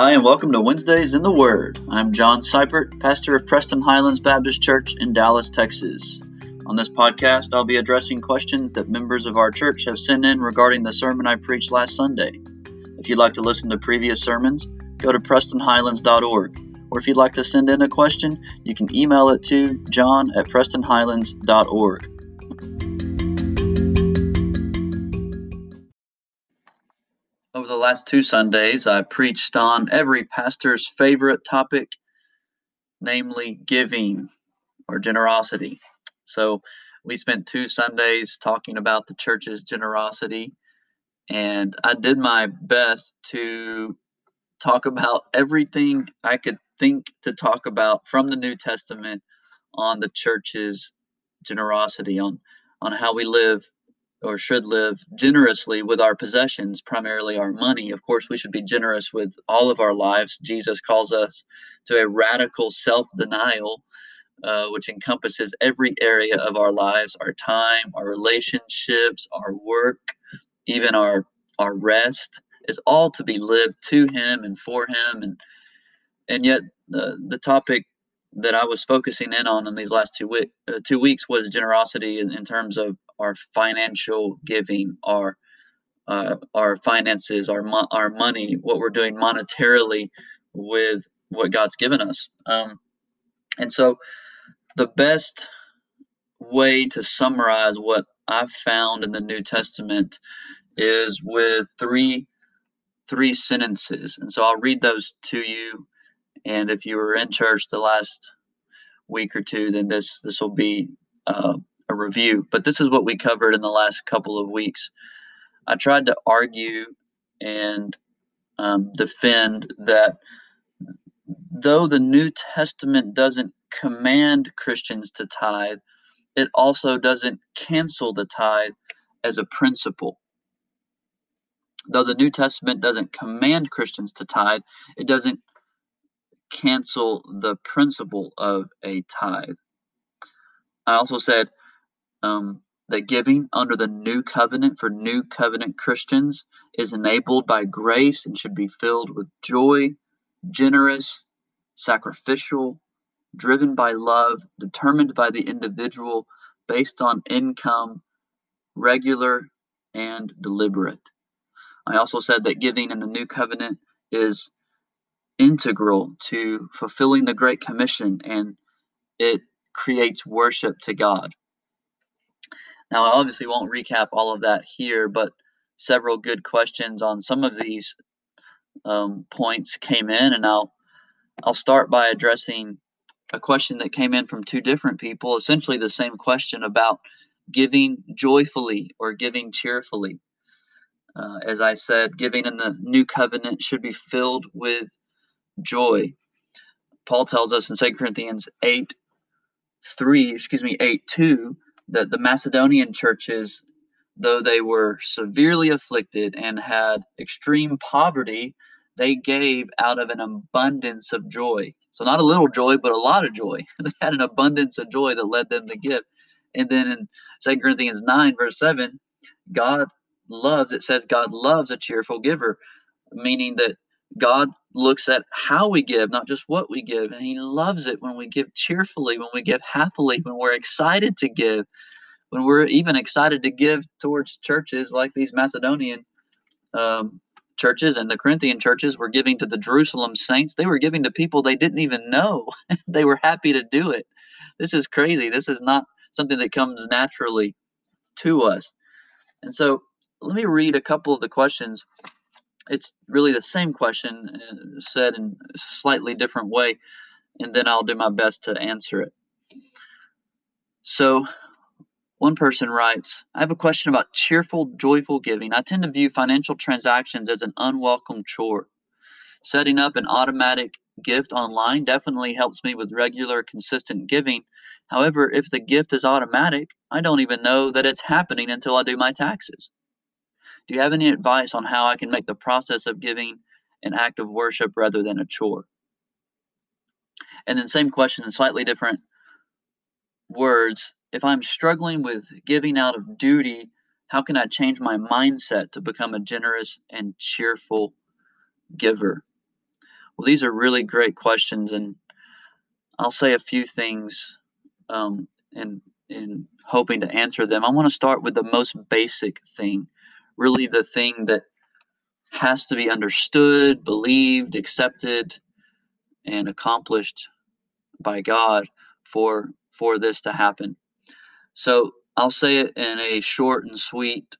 Hi, and welcome to Wednesdays in the Word. I'm John Seipert, pastor of Preston Highlands Baptist Church in Dallas, Texas. On this podcast, I'll be addressing questions that members of our church have sent in regarding the sermon I preached last Sunday. If you'd like to listen to previous sermons, go to prestonhighlands.org. Or if you'd like to send in a question, you can email it to john at prestonhighlands.org. last two Sundays, I preached on every pastor's favorite topic, namely giving or generosity. So we spent two Sundays talking about the church's generosity, and I did my best to talk about everything I could think to talk about from the New Testament on the church's generosity, on on how we live or should live generously with our possessions, primarily our money. Of course, we should be generous with all of our lives. Jesus calls us to a radical self denial, uh, which encompasses every area of our lives our time, our relationships, our work, even our, our rest is all to be lived to Him and for Him. And, and yet, the, the topic that I was focusing in on in these last two, week, uh, two weeks was generosity in, in terms of our financial giving, our uh, our finances, our mo- our money, what we're doing monetarily with what God's given us. Um, and so, the best way to summarize what I've found in the New Testament is with three three sentences. And so I'll read those to you. And if you were in church the last week or two, then this this will be uh, a review, but this is what we covered in the last couple of weeks. I tried to argue and um, defend that though the New Testament doesn't command Christians to tithe, it also doesn't cancel the tithe as a principle. Though the New Testament doesn't command Christians to tithe, it doesn't cancel the principle of a tithe. I also said um, that giving under the new covenant for new covenant Christians is enabled by grace and should be filled with joy, generous, sacrificial, driven by love, determined by the individual, based on income, regular, and deliberate. I also said that giving in the new covenant is integral to fulfilling the Great Commission and it creates worship to God. Now, I obviously won't recap all of that here, but several good questions on some of these um, points came in, and I'll I'll start by addressing a question that came in from two different people, essentially the same question about giving joyfully or giving cheerfully. Uh, as I said, giving in the new covenant should be filled with joy. Paul tells us in 2 Corinthians 8 3, excuse me, 8 2, that the Macedonian churches, though they were severely afflicted and had extreme poverty, they gave out of an abundance of joy. So, not a little joy, but a lot of joy. they had an abundance of joy that led them to give. And then in 2 Corinthians 9, verse 7, God loves, it says, God loves a cheerful giver, meaning that God looks at how we give, not just what we give. And He loves it when we give cheerfully, when we give happily, when we're excited to give, when we're even excited to give towards churches like these Macedonian um, churches and the Corinthian churches were giving to the Jerusalem saints. They were giving to people they didn't even know. they were happy to do it. This is crazy. This is not something that comes naturally to us. And so let me read a couple of the questions it's really the same question uh, said in a slightly different way, and then I'll do my best to answer it. So, one person writes, I have a question about cheerful, joyful giving. I tend to view financial transactions as an unwelcome chore. Setting up an automatic gift online definitely helps me with regular, consistent giving. However, if the gift is automatic, I don't even know that it's happening until I do my taxes. Do you have any advice on how I can make the process of giving an act of worship rather than a chore? And then, same question in slightly different words. If I'm struggling with giving out of duty, how can I change my mindset to become a generous and cheerful giver? Well, these are really great questions, and I'll say a few things um, in in hoping to answer them. I want to start with the most basic thing, really the thing that has to be understood, believed, accepted, and accomplished by God for for this to happen. So I'll say it in a short and sweet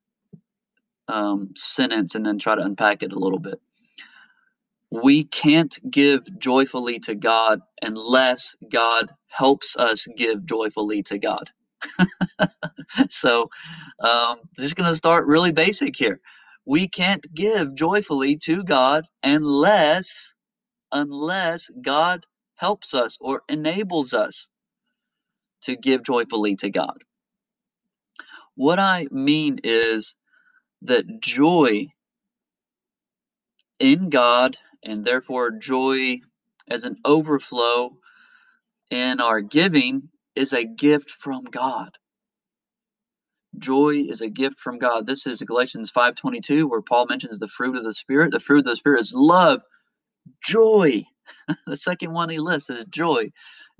um, sentence, and then try to unpack it a little bit. We can't give joyfully to God unless God helps us give joyfully to God. so, um, just going to start really basic here. We can't give joyfully to God unless unless God helps us or enables us to give joyfully to God. What I mean is that joy in God and therefore joy as an overflow in our giving is a gift from God. Joy is a gift from God. This is Galatians 5:22 where Paul mentions the fruit of the spirit. The fruit of the spirit is love, joy. the second one he lists is joy.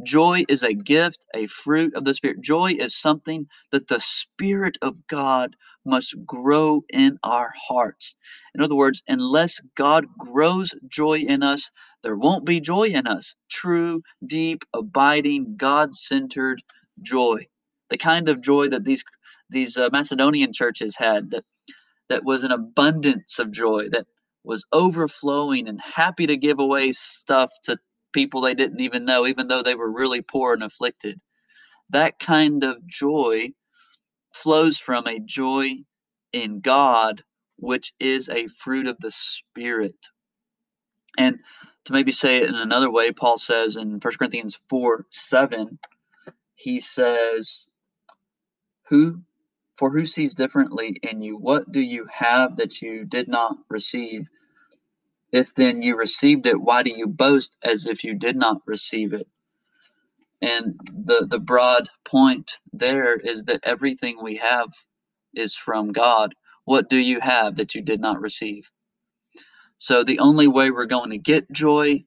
Joy is a gift, a fruit of the Spirit. Joy is something that the Spirit of God must grow in our hearts. In other words, unless God grows joy in us, there won't be joy in us. True, deep, abiding, God centered joy. The kind of joy that these, these uh, Macedonian churches had, that, that was an abundance of joy, that was overflowing and happy to give away stuff to people they didn't even know, even though they were really poor and afflicted. That kind of joy flows from a joy in God, which is a fruit of the Spirit. And to maybe say it in another way, Paul says in 1 Corinthians 4 7, he says, Who for who sees differently in you? What do you have that you did not receive? If then you received it, why do you boast as if you did not receive it? And the, the broad point there is that everything we have is from God. What do you have that you did not receive? So the only way we're going to get joy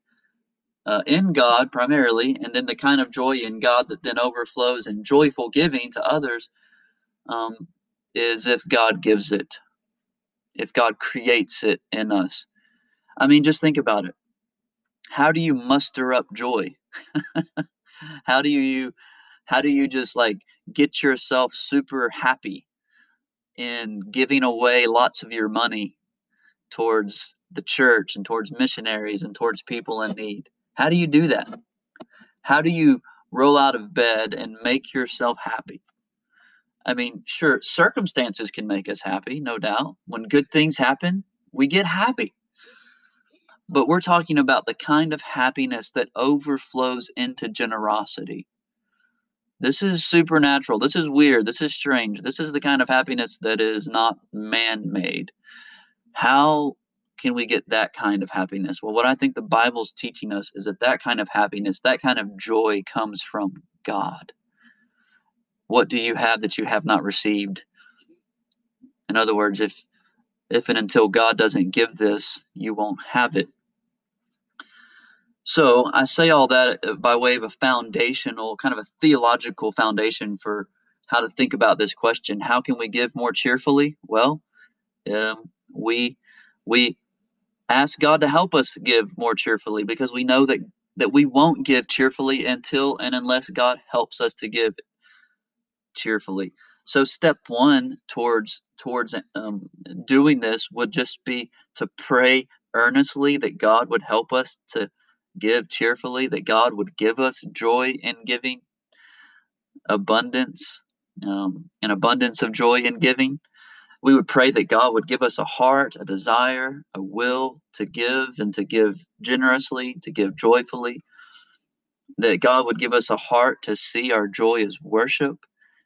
uh, in God primarily, and then the kind of joy in God that then overflows in joyful giving to others, um, is if God gives it, if God creates it in us. I mean, just think about it. How do you muster up joy? how do you how do you just like get yourself super happy in giving away lots of your money towards the church and towards missionaries and towards people in need? How do you do that? How do you roll out of bed and make yourself happy? I mean, sure, circumstances can make us happy, no doubt. When good things happen, we get happy. But we're talking about the kind of happiness that overflows into generosity. This is supernatural. This is weird. This is strange. This is the kind of happiness that is not man made. How can we get that kind of happiness? Well, what I think the Bible's teaching us is that that kind of happiness, that kind of joy comes from God. What do you have that you have not received? In other words, if if and until God doesn't give this, you won't have it. So I say all that uh, by way of a foundational, kind of a theological foundation for how to think about this question. How can we give more cheerfully? Well, um, we we ask God to help us give more cheerfully because we know that that we won't give cheerfully until and unless God helps us to give cheerfully. So step one towards towards um, doing this would just be to pray earnestly that God would help us to give cheerfully, that God would give us joy in giving, abundance, um, an abundance of joy in giving. We would pray that God would give us a heart, a desire, a will to give and to give generously, to give joyfully. That God would give us a heart to see our joy as worship,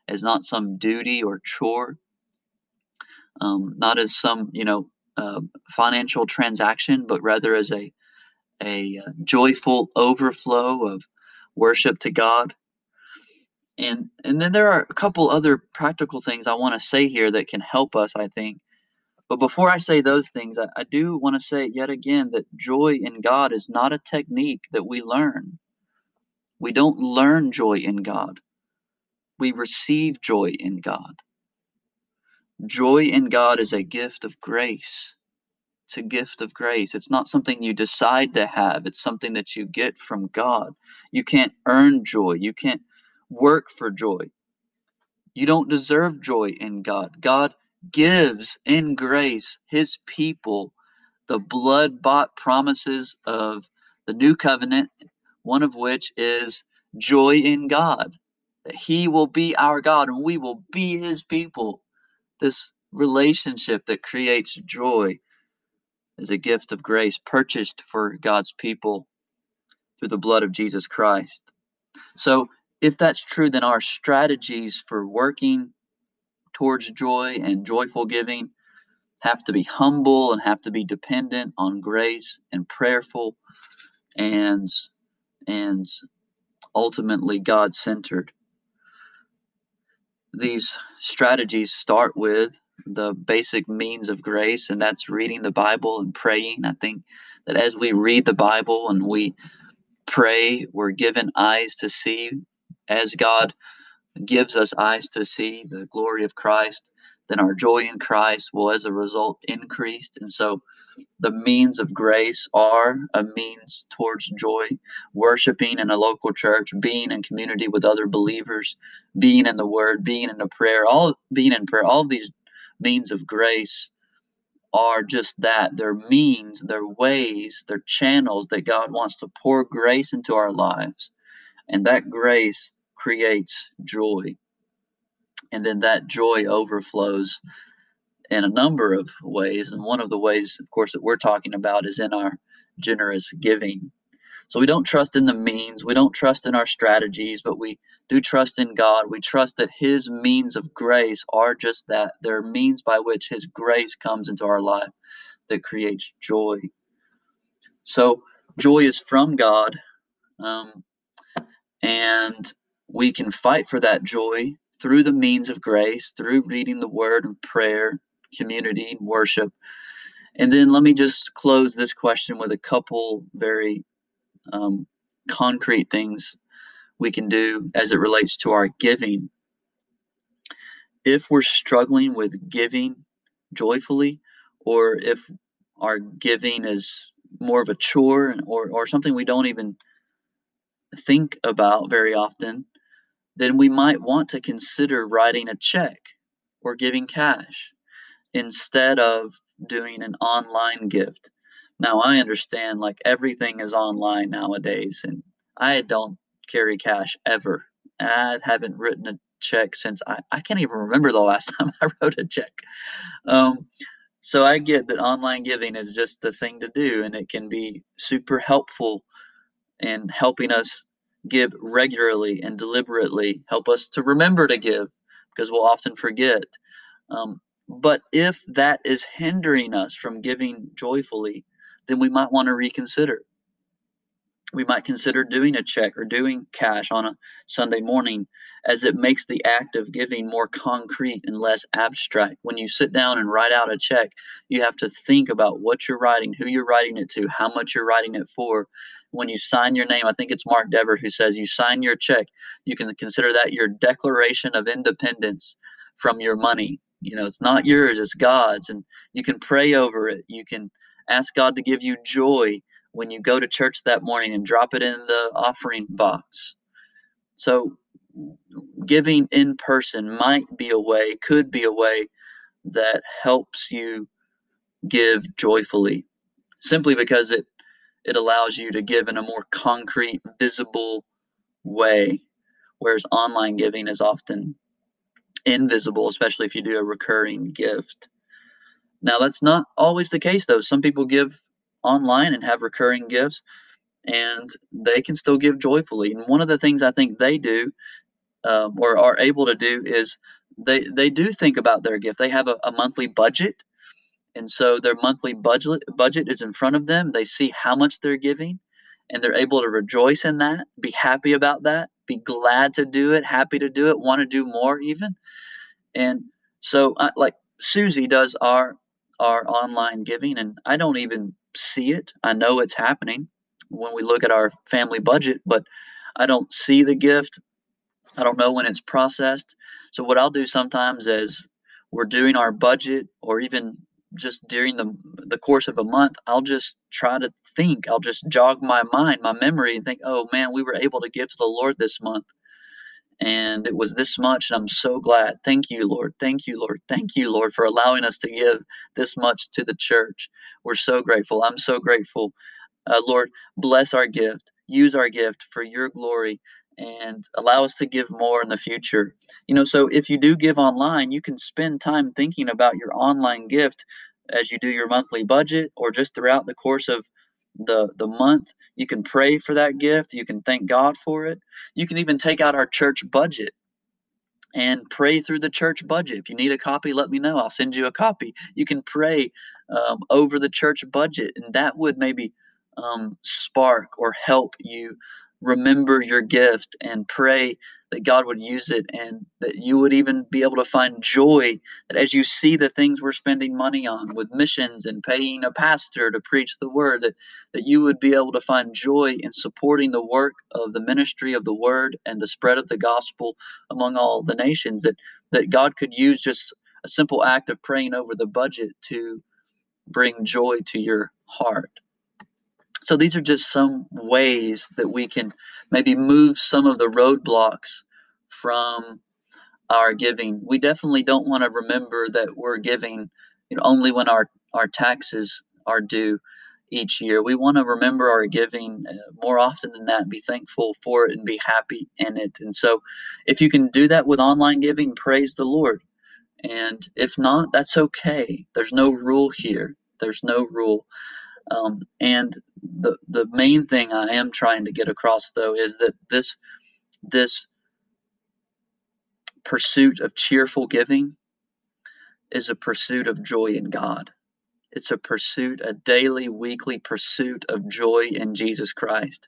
as not some duty or chore, um, not as some, you know, uh, financial transaction, but rather as a a uh, joyful overflow of worship to God. And and then there are a couple other practical things I want to say here that can help us, I think, But before I say those things, I, I do want to say yet again that joy in God is not a technique that we learn. We don't learn joy in God, we receive joy in God. Joy in God is a gift of grace. It's a gift of grace. It's not something you decide to have, it's something that you get from God. You can't earn joy, you can't work for joy. You don't deserve joy in God. God gives in grace his people the blood bought promises of the new covenant, one of which is joy in God, that he will be our God and we will be his people. This relationship that creates joy is a gift of grace purchased for God's people through the blood of Jesus Christ. So, if that's true, then our strategies for working towards joy and joyful giving have to be humble and have to be dependent on grace and prayerful and and ultimately God centered. These strategies start with the basic means of grace, and that's reading the Bible and praying. I think that as we read the Bible and we pray, we're given eyes to see as God gives us eyes to see the glory of Christ, then our joy in Christ will, as a result, increase. And so the means of grace are a means towards joy, worshiping in a local church, being in community with other believers, being in the Word, being in the prayer, all being in prayer. All these means of grace are just that. They're means, they're ways, they're channels that God wants to pour grace into our lives. And that grace creates joy. And then that joy overflows in a number of ways. And one of the ways, of course, that we're talking about is in our generous giving. So we don't trust in the means, we don't trust in our strategies, but we do trust in God. We trust that His means of grace are just that. They're means by which His grace comes into our life that creates joy. So joy is from God. Um, and we can fight for that joy through the means of grace, through reading the word and prayer, community, worship. And then let me just close this question with a couple very um, concrete things we can do as it relates to our giving. If we're struggling with giving joyfully, or if our giving is more of a chore or, or something we don't even think about very often, then we might want to consider writing a check or giving cash instead of doing an online gift. Now, I understand like everything is online nowadays, and I don't carry cash ever. I haven't written a check since I, I can't even remember the last time I wrote a check. Um, so I get that online giving is just the thing to do, and it can be super helpful in helping us give regularly and deliberately, help us to remember to give because we'll often forget. Um, but if that is hindering us from giving joyfully, then we might want to reconsider we might consider doing a check or doing cash on a Sunday morning as it makes the act of giving more concrete and less abstract. When you sit down and write out a check, you have to think about what you're writing, who you're writing it to, how much you're writing it for. When you sign your name, I think it's Mark Dever who says you sign your check, you can consider that your declaration of independence from your money. You know, it's not yours, it's God's, and you can pray over it. You can ask God to give you joy when you go to church that morning and drop it in the offering box. So, giving in person might be a way, could be a way that helps you give joyfully, simply because it it allows you to give in a more concrete, visible way, whereas online giving is often invisible, especially if you do a recurring gift. Now, that's not always the case, though. Some people give online and have recurring gifts and they can still give joyfully and one of the things i think they do um, or are able to do is they they do think about their gift they have a, a monthly budget and so their monthly budget budget is in front of them they see how much they're giving and they're able to rejoice in that be happy about that be glad to do it happy to do it want to do more even and so uh, like susie does our our online giving, and I don't even see it. I know it's happening when we look at our family budget, but I don't see the gift. I don't know when it's processed. So what I'll do sometimes is we're doing our budget or even just during the the course of a month, I'll just try to think. I'll just jog my mind, my memory, and think, "Oh man, we were able to give to the Lord this month, and it was this much, and I'm so glad. Thank you, Lord. Thank you, Lord. Thank you, Lord, for allowing us to give this much to the church. We're so grateful. I'm so grateful. Uh, Lord, bless our gift. Use our gift for Your glory." and allow us to give more in the future. You know, so if you do give online, you can spend time thinking about your online gift as you do your monthly budget or just throughout the course of the the month. You can pray for that gift, you can thank God for it. You can even take out our church budget and pray through the church budget. If you need a copy, let me know. I'll send you a copy. You can pray um, over the church budget, and that would maybe um, spark or help you remember your gift and pray that God would use it and that you would even be able to find joy that as you see the things we're spending money on with missions and paying a pastor to preach the word that, that you would be able to find joy in supporting the work of the ministry of the word and the spread of the gospel among all the nations that that God could use just a simple act of praying over the budget to bring joy to your heart so these are just some ways that we can maybe move some of the roadblocks from our giving. We definitely don't want to remember that we're giving you know, only when our, our taxes are due each year. We want to remember our giving uh, more often than that, be thankful for it, and be happy in it. And so, if you can do that with online giving, praise the Lord. And if not, that's okay. There's no rule here. There's no rule. Um, and the the main thing I am trying to get across though is that this this pursuit of cheerful giving is a pursuit of joy in God. It's a pursuit, a daily, weekly pursuit of joy in Jesus Christ.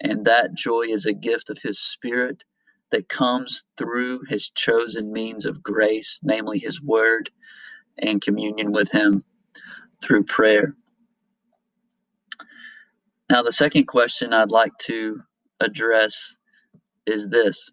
And that joy is a gift of His Spirit that comes through His chosen means of grace, namely His Word and communion with Him through prayer. Now, the second question I'd like to address is this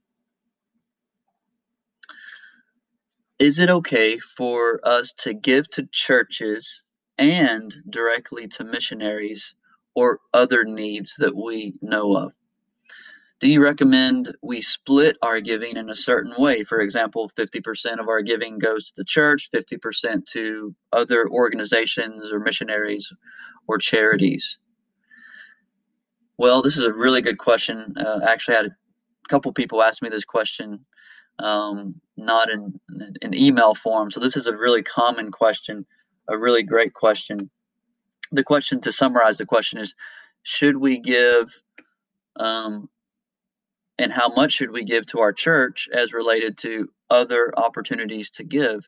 Is it okay for us to give to churches and directly to missionaries or other needs that we know of? Do you recommend we split our giving in a certain way? For example, 50% of our giving goes to the church, 50% to other organizations or missionaries or charities. Well, this is a really good question. Uh, actually, had a couple people ask me this question, um, not in an email form. So this is a really common question, a really great question. The question, to summarize the question, is: Should we give, um, and how much should we give to our church as related to other opportunities to give?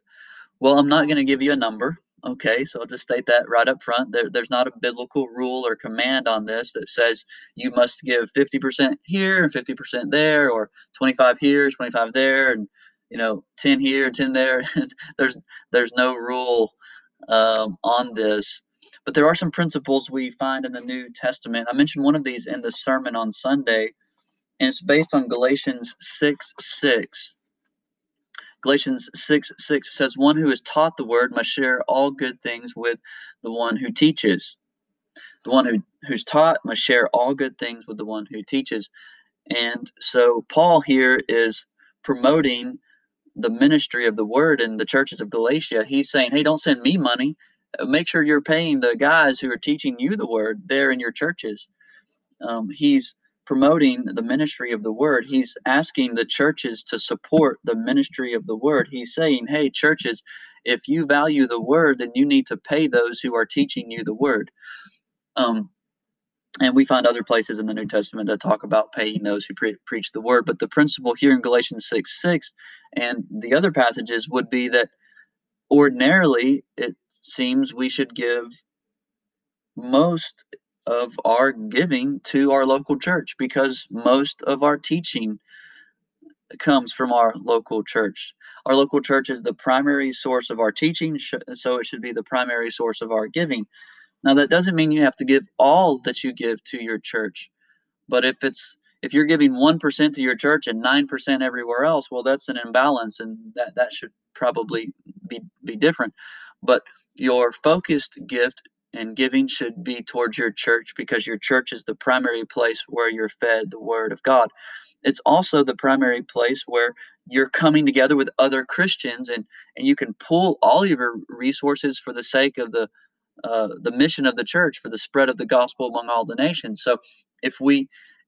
Well, I'm not going to give you a number. Okay, so I'll just state that right up front. There, there's not a biblical rule or command on this that says you must give 50% here and 50% there, or 25 here, 25 there, and you know 10 here, 10 there. there's there's no rule um, on this, but there are some principles we find in the New Testament. I mentioned one of these in the sermon on Sunday, and it's based on Galatians 6 6. Galatians 6 6 says, One who is taught the word must share all good things with the one who teaches. The one who, who's taught must share all good things with the one who teaches. And so Paul here is promoting the ministry of the word in the churches of Galatia. He's saying, Hey, don't send me money. Make sure you're paying the guys who are teaching you the word there in your churches. Um, he's promoting the ministry of the word. He's asking the churches to support the ministry of the word. He's saying, hey, churches, if you value the word, then you need to pay those who are teaching you the word. Um, and we find other places in the New Testament that talk about paying those who pre- preach the word. But the principle here in Galatians 6 6 and the other passages would be that ordinarily it seems we should give most of our giving to our local church because most of our teaching comes from our local church. our local church is the primary source of our teaching, so it should be the primary source of our giving. Now, that doesn't mean you have to give all that you give to your church, but if it's if you're giving 1% to your church and 9% everywhere else, well, that's an imbalance, and that, that should probably be, be different. But your focused gift and giving should be towards your church because your church is the primary place where you're fed the Word of God. It's also the primary place where you're coming together with other Christians and, and you can pull all of your resources for the sake of the uh, the mission of the church for the spread of the gospel among all the nations. So if we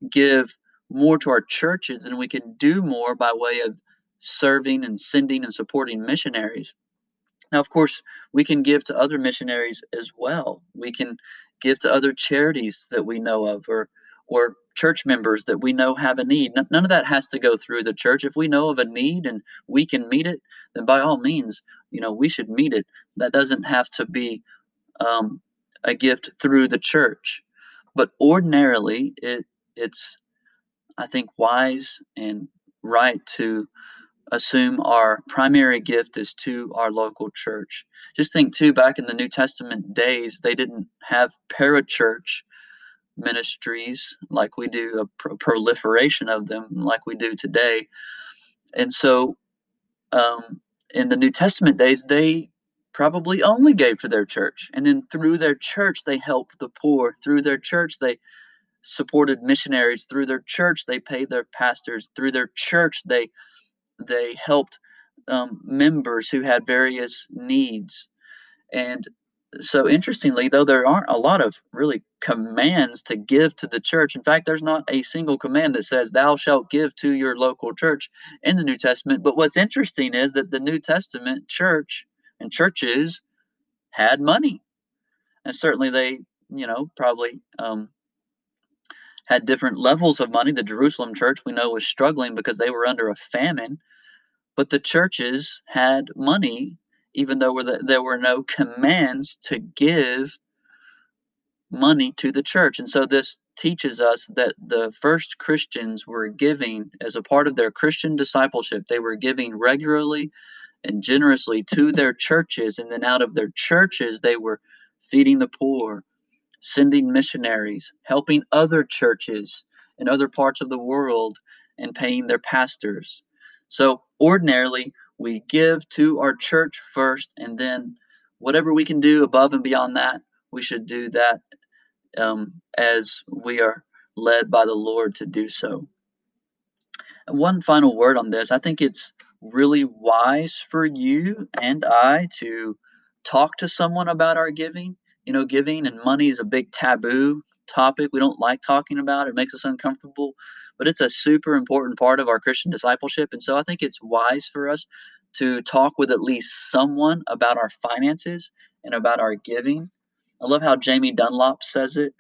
give more to our churches, then we can do more by way of serving and sending and supporting missionaries. Now, of course, we can give to other missionaries as well. We can give to other charities that we know of or or church members that we know have a need. None of that has to go through the church. If we know of a need and we can meet it, then by all means, you know, we should meet it. That doesn't have to be um, a gift through the church. But ordinarily, it it's I think wise and right to assume our primary gift is to our local church. Just think too, back in the New Testament days, they didn't have parachurch ministries like we do, a proliferation of them like we do today. And so um, in the New Testament days, they probably only gave to their church. And then through their church, they helped the poor. Through their church, they supported missionaries. Through their church, they paid their pastors. Through their church, they they helped um, members who had various needs. And so, interestingly, though there aren't a lot of really commands to give to the church, in fact, there's not a single command that says, Thou shalt give to your local church in the New Testament. But what's interesting is that the New Testament church and churches had money. And certainly they, you know, probably um, had different levels of money. The Jerusalem church we know was struggling because they were under a famine, but the churches had money even though there were no commands to give money to the church. And so this teaches us that the first Christians were giving as a part of their Christian discipleship, they were giving regularly and generously to their churches. And then out of their churches, they were feeding the poor, sending missionaries, helping other churches in other parts of the world, and paying their pastors. So ordinarily, we give to our church first, and then whatever we can do above and beyond that, we should do that um, as we are led by the Lord to do so. And one final word on this I think it's really wise for you and I to talk to someone about our giving. You know, giving and money is a big taboo topic. We don't like talking about it, it makes us uncomfortable but it's a super important part of our Christian discipleship. And so I think it's wise for us to talk with at least someone about our finances and about our giving. I love how Jamie Dunlop says it.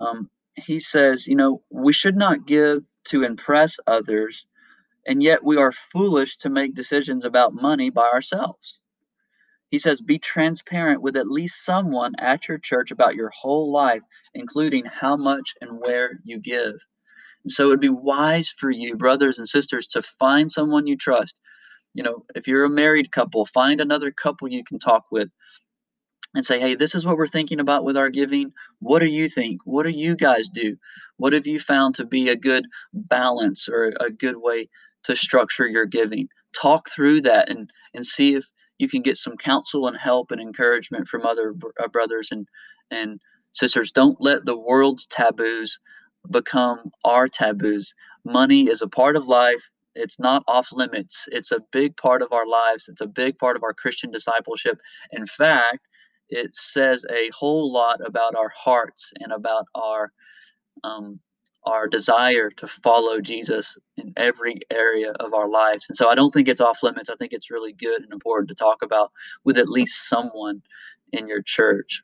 Um, he says, you know, we should not give to impress others, and yet we are foolish to make decisions about money by ourselves. He says, be transparent with at least someone at your church about your whole life, including how much and where you give. So it would be wise for you, brothers and sisters, to find someone you trust. You know, if you're a married couple, find another couple you can talk with and say, hey, this is what we're thinking about with our giving. What do you think? What do you guys do? What have you found to be a good balance or a good way to structure your giving? Talk through that and, and see if you can get some counsel and help and encouragement from other uh, brothers and, and sisters. Don't let the world's taboos become our taboos. Money is a part of life. It's not off limits. It's a big part of our lives. It's a big part of our Christian discipleship. In fact, it says a whole lot about our hearts and about our um, our desire to follow Jesus in every area of our lives. And so I don't think it's off limits. I think it's really good and important to talk about with at least someone in your church.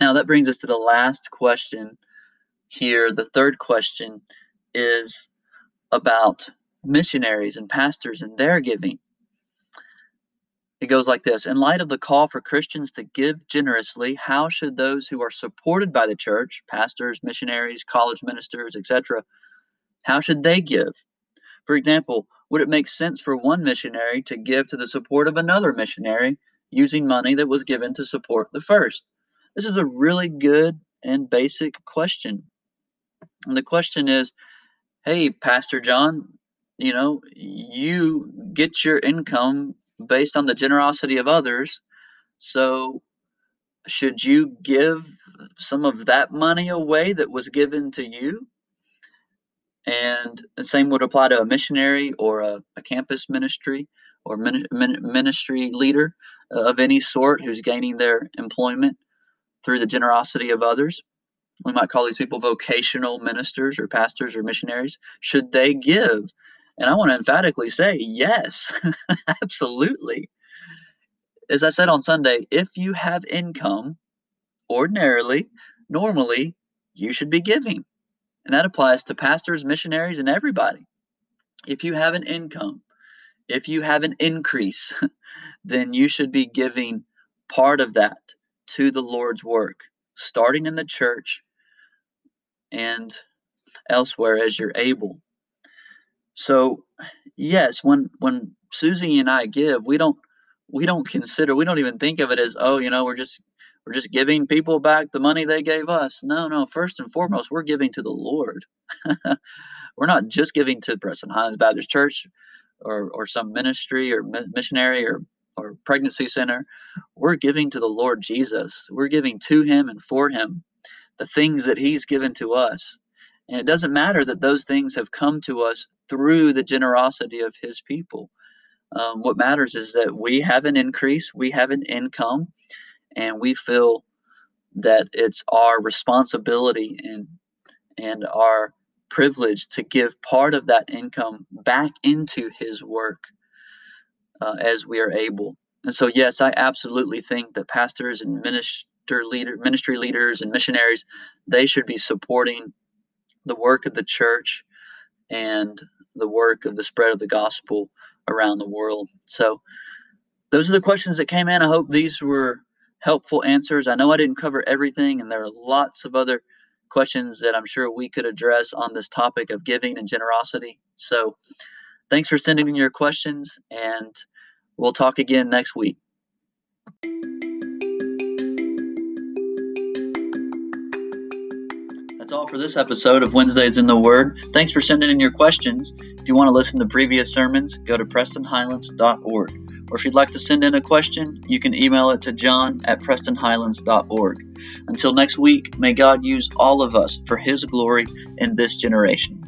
Now, that brings us to the last question here, the third question is about missionaries and pastors and their giving. It goes like this In light of the call for Christians to give generously, how should those who are supported by the church, pastors, missionaries, college ministers, etc., how should they give? For example, would it make sense for one missionary to give to the support of another missionary using money that was given to support the first? This is a really good and basic question. And the question is hey, Pastor John, you know, you get your income based on the generosity of others. So, should you give some of that money away that was given to you? And the same would apply to a missionary or a, a campus ministry or min, min, ministry leader of any sort who's gaining their employment through the generosity of others. We might call these people vocational ministers or pastors or missionaries. Should they give? And I want to emphatically say yes, absolutely. As I said on Sunday, if you have income, ordinarily, normally, you should be giving. And that applies to pastors, missionaries, and everybody. If you have an income, if you have an increase, then you should be giving part of that to the Lord's work, starting in the church and elsewhere as you're able. So, yes, when when Susie and I give, we don't we don't consider we don't even think of it as oh, you know, we're just we're just giving people back the money they gave us. No, no. First and foremost, we're giving to the Lord. we're not just giving to Preston Highlands Baptist Church or, or some ministry or missionary or, or pregnancy center. We're giving to the Lord Jesus. We're giving to Him and for Him the things that He's given to us. And it doesn't matter that those things have come to us through the generosity of His people. Um, what matters is that we have an increase, we have an income, and we feel that it's our responsibility and and our privilege to give part of that income back into his work uh, as we are able and so yes i absolutely think that pastors and leader ministry leaders and missionaries they should be supporting the work of the church and the work of the spread of the gospel around the world so those are the questions that came in i hope these were helpful answers. I know I didn't cover everything, and there are lots of other questions that I'm sure we could address on this topic of giving and generosity. So, thanks for sending in your questions, and we'll talk again next week. All for this episode of Wednesdays in the Word. Thanks for sending in your questions. If you want to listen to previous sermons, go to PrestonHighlands.org or if you'd like to send in a question, you can email it to john at prestonhighlands.org. Until next week, may God use all of us for His glory in this generation.